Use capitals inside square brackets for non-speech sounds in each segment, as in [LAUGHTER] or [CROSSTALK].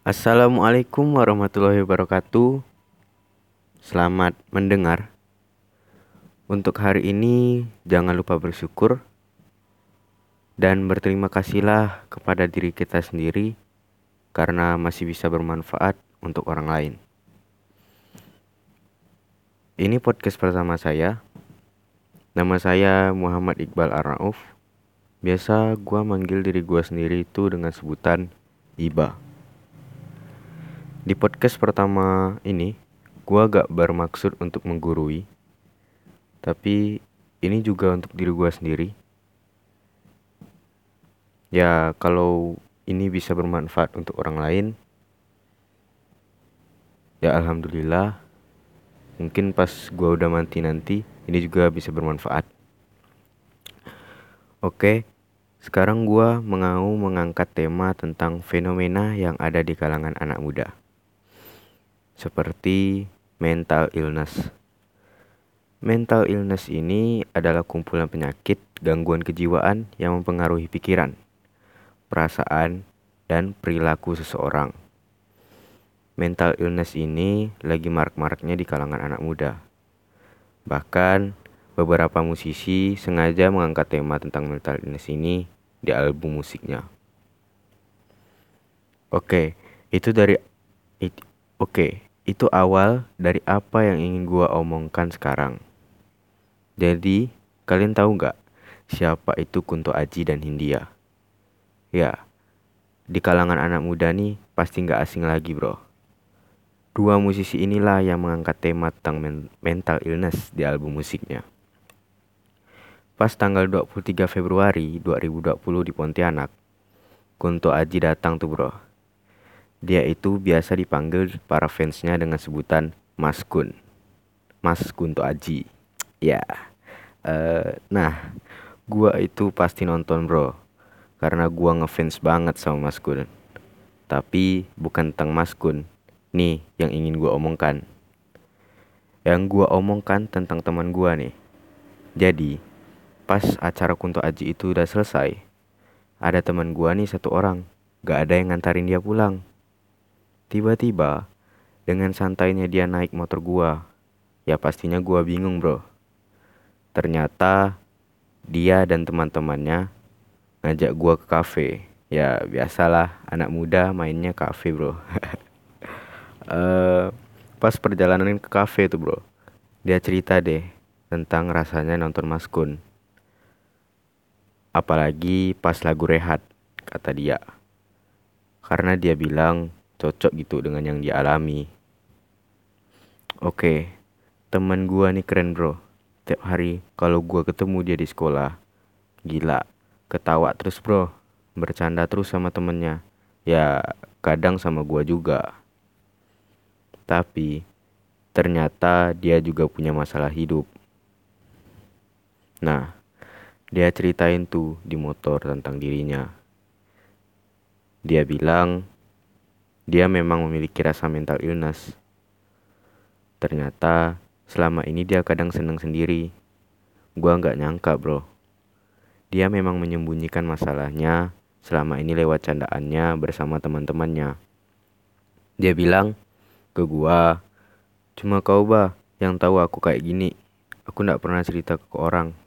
Assalamualaikum warahmatullahi wabarakatuh. Selamat mendengar. Untuk hari ini, jangan lupa bersyukur dan berterima kasihlah kepada diri kita sendiri karena masih bisa bermanfaat untuk orang lain. Ini podcast pertama saya. Nama saya Muhammad Iqbal Arnauf. Biasa gua manggil diri gua sendiri itu dengan sebutan Iba. Di podcast pertama ini, gua gak bermaksud untuk menggurui, tapi ini juga untuk diri gua sendiri. Ya, kalau ini bisa bermanfaat untuk orang lain, ya alhamdulillah. Mungkin pas gua udah mati nanti, ini juga bisa bermanfaat. Oke, sekarang gua mau mengangkat tema tentang fenomena yang ada di kalangan anak muda seperti mental illness. Mental illness ini adalah kumpulan penyakit gangguan kejiwaan yang mempengaruhi pikiran, perasaan, dan perilaku seseorang. Mental illness ini lagi marak-maraknya di kalangan anak muda. Bahkan beberapa musisi sengaja mengangkat tema tentang mental illness ini di album musiknya. Oke, itu dari Oke, itu awal dari apa yang ingin gua omongkan sekarang. Jadi, kalian tahu nggak siapa itu Kunto Aji dan Hindia? Ya, di kalangan anak muda nih pasti nggak asing lagi bro. Dua musisi inilah yang mengangkat tema tentang men mental illness di album musiknya. Pas tanggal 23 Februari 2020 di Pontianak, Kunto Aji datang tuh bro dia itu biasa dipanggil para fansnya dengan sebutan Mas Kun. Mas Kunto Aji. Ya. Uh, nah, gua itu pasti nonton, Bro. Karena gua ngefans banget sama Mas Kun. Tapi bukan tentang Mas Kun. Nih yang ingin gua omongkan. Yang gua omongkan tentang teman gua nih. Jadi, pas acara Kunto Aji itu udah selesai, ada teman gua nih satu orang, gak ada yang ngantarin dia pulang. Tiba-tiba, dengan santainya dia naik motor gua. Ya pastinya gua bingung bro. Ternyata dia dan teman-temannya ngajak gua ke kafe. Ya biasalah anak muda mainnya kafe bro. uh, [LAUGHS] pas perjalanan ke kafe tuh bro, dia cerita deh tentang rasanya nonton Mas Kun. Apalagi pas lagu rehat, kata dia. Karena dia bilang cocok gitu dengan yang dia alami. Oke, teman gua nih keren bro. Tiap hari kalau gua ketemu dia di sekolah, gila, ketawa terus bro, bercanda terus sama temennya. Ya kadang sama gua juga. Tapi ternyata dia juga punya masalah hidup. Nah, dia ceritain tuh di motor tentang dirinya. Dia bilang dia memang memiliki rasa mental illness. Ternyata selama ini dia kadang seneng sendiri. Gua nggak nyangka bro. Dia memang menyembunyikan masalahnya selama ini lewat candaannya bersama teman-temannya. Dia bilang ke gua, cuma kau bah yang tahu aku kayak gini. Aku nggak pernah cerita ke orang.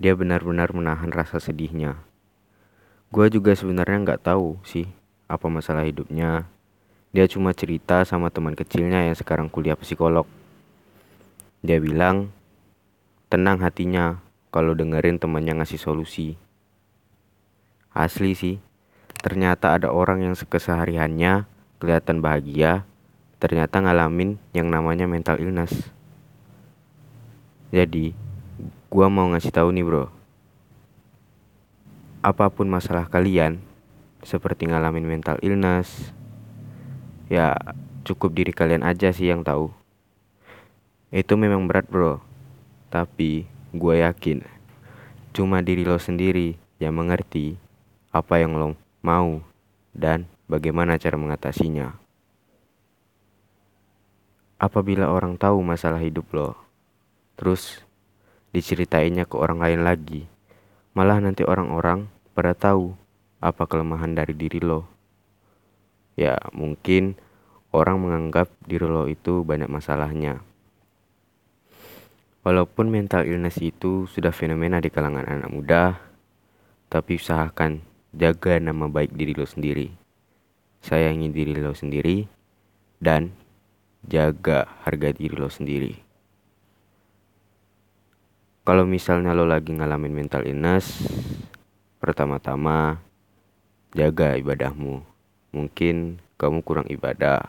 Dia benar-benar menahan rasa sedihnya. Gua juga sebenarnya nggak tahu sih apa masalah hidupnya. Dia cuma cerita sama teman kecilnya yang sekarang kuliah psikolog. Dia bilang, tenang hatinya kalau dengerin temannya ngasih solusi. Asli sih, ternyata ada orang yang kesehariannya kelihatan bahagia, ternyata ngalamin yang namanya mental illness. Jadi, gua mau ngasih tahu nih bro, apa pun masalah kalian, seperti ngalamin mental illness. Ya, cukup diri kalian aja sih yang tahu. Itu memang berat, Bro. Tapi gue yakin cuma diri lo sendiri yang mengerti apa yang lo mau dan bagaimana cara mengatasinya. Apabila orang tahu masalah hidup lo, terus diceritainnya ke orang lain lagi, malah nanti orang-orang pada tahu apa kelemahan dari diri lo. ya mungkin orang menganggap diri lo itu banyak masalahnya. Walaupun mental illness itu sudah fenomena di kalangan anak muda, tapi usahakan jaga nama baik diri lo sendiri. Sayangi diri lo sendiri dan jaga harga diri lo sendiri. Kalau misalnya lo lagi ngalamin mental illness, pertama-tama jaga ibadahmu. Mungkin kamu kurang ibadah.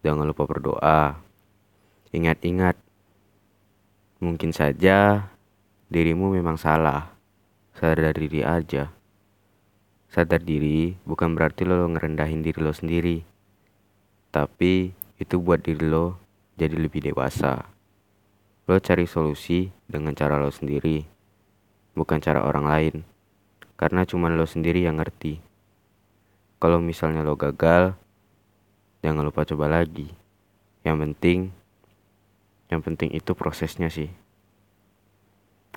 Jangan lupa berdoa. Ingat-ingat, mungkin saja dirimu memang salah. Sadar diri aja. Sadar diri bukan berarti lo ngerendahin diri lo sendiri. Tapi itu buat diri lo jadi lebih dewasa. Lo cari solusi dengan cara lo sendiri, bukan cara orang lain. Karena cuma lo sendiri yang ngerti. Kalau misalnya lo gagal, jangan lupa coba lagi. Yang penting, yang penting itu prosesnya sih.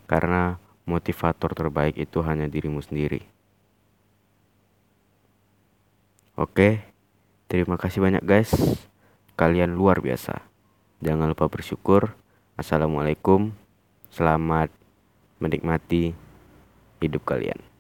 Karena motivator terbaik itu hanya dirimu sendiri. Oke, terima kasih banyak guys. Kalian luar biasa. Jangan lupa bersyukur. Assalamualaikum. Selamat menikmati hidup kalian.